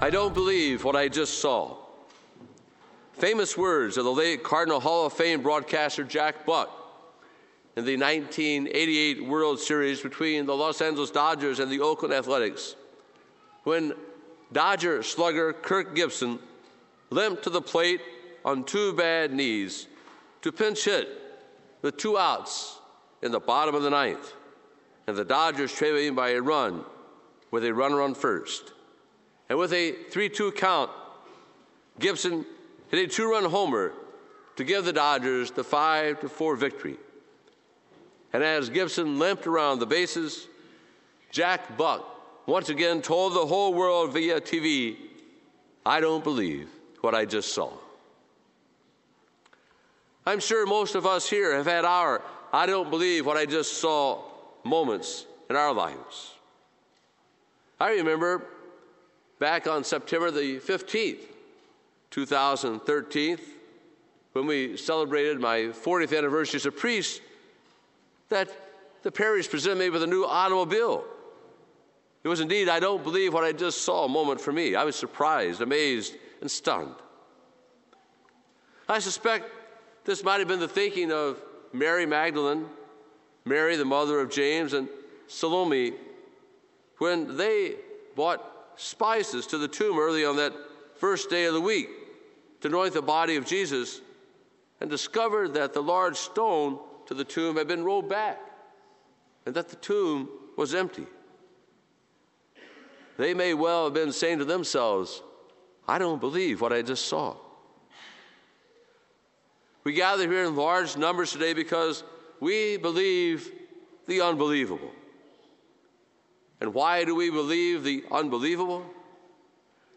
I don't believe what I just saw. Famous words of the late Cardinal Hall of Fame broadcaster Jack Buck in the 1988 World Series between the Los Angeles Dodgers and the Oakland Athletics when Dodger slugger Kirk Gibson limped to the plate on two bad knees to pinch hit with two outs in the bottom of the ninth, and the Dodgers trailing by a run with a runner on first. And with a 3 2 count, Gibson hit a two run homer to give the Dodgers the 5 to 4 victory. And as Gibson limped around the bases, Jack Buck once again told the whole world via TV, I don't believe what I just saw. I'm sure most of us here have had our I don't believe what I just saw moments in our lives. I remember back on September the 15th, 2013, when we celebrated my 40th anniversary as a priest, that the parish presented me with a new automobile. It was indeed, I don't believe what I just saw a moment for me. I was surprised, amazed, and stunned. I suspect this might have been the thinking of Mary Magdalene, Mary, the mother of James, and Salome when they bought spices to the tomb early on that first day of the week to anoint the body of Jesus and discovered that the large stone to the tomb had been rolled back and that the tomb was empty. They may well have been saying to themselves, I don't believe what I just saw. We gather here in large numbers today because we believe the unbelievable. And why do we believe the unbelievable?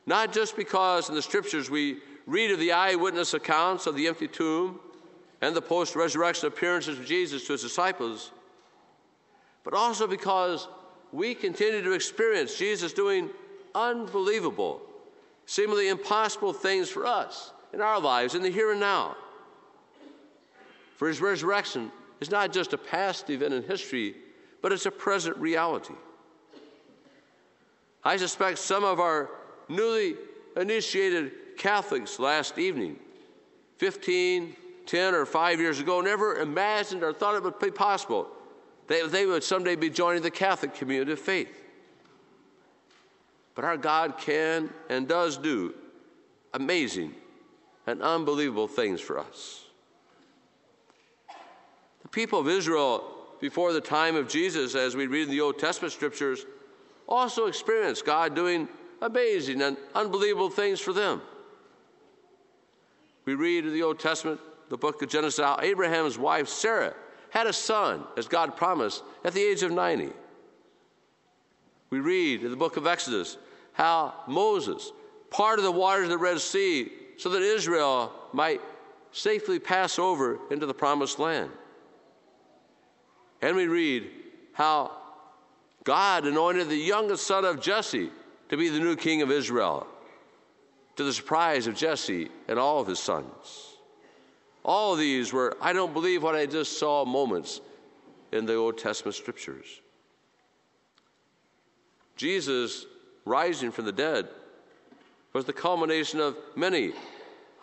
Not just because in the scriptures we read of the eyewitness accounts of the empty tomb and the post resurrection appearances of Jesus to his disciples, but also because we continue to experience Jesus doing unbelievable, seemingly impossible things for us in our lives in the here and now. For his resurrection is not just a past event in history, but it's a present reality. I suspect some of our newly initiated Catholics last evening, 15, 10, or 5 years ago, never imagined or thought it would be possible that they would someday be joining the Catholic community of faith. But our God can and does do amazing and unbelievable things for us. The people of Israel, before the time of Jesus, as we read in the Old Testament scriptures, also experienced God doing amazing and unbelievable things for them. We read in the Old Testament, the book of Genesis, how Abraham's wife Sarah had a son, as God promised, at the age of 90. We read in the book of Exodus how Moses parted the waters of the Red Sea so that Israel might safely pass over into the promised land. And we read how God anointed the youngest son of Jesse to be the new king of Israel, to the surprise of Jesse and all of his sons. All of these were, I don't believe what I just saw, moments in the Old Testament scriptures. Jesus rising from the dead was the culmination of many,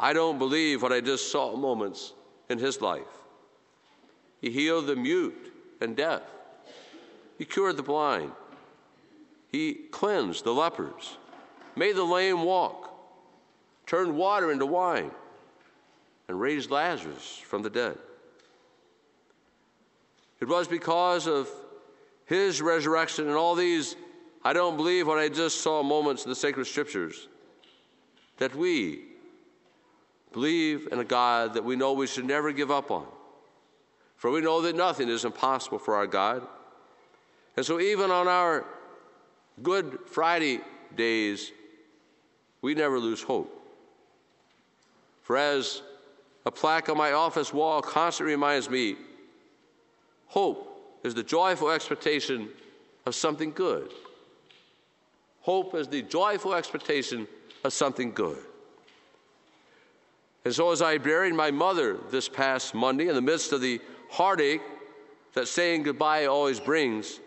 I don't believe what I just saw moments in his life. He healed the mute and deaf. He cured the blind. He cleansed the lepers, made the lame walk, turned water into wine, and raised Lazarus from the dead. It was because of his resurrection and all these, I don't believe what I just saw moments in the sacred scriptures, that we believe in a God that we know we should never give up on. For we know that nothing is impossible for our God. And so, even on our Good Friday days, we never lose hope. For as a plaque on my office wall constantly reminds me, hope is the joyful expectation of something good. Hope is the joyful expectation of something good. And so, as I buried my mother this past Monday in the midst of the heartache that saying goodbye always brings,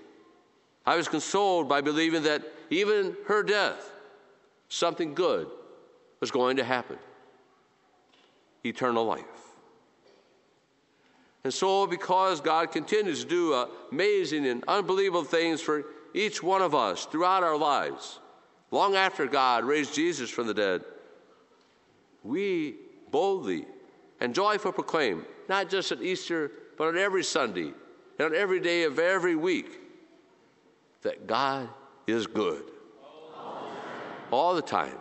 I was consoled by believing that even her death, something good was going to happen eternal life. And so, because God continues to do amazing and unbelievable things for each one of us throughout our lives, long after God raised Jesus from the dead, we boldly and joyfully proclaim, not just at Easter, but on every Sunday and on every day of every week, that God is good. All the time.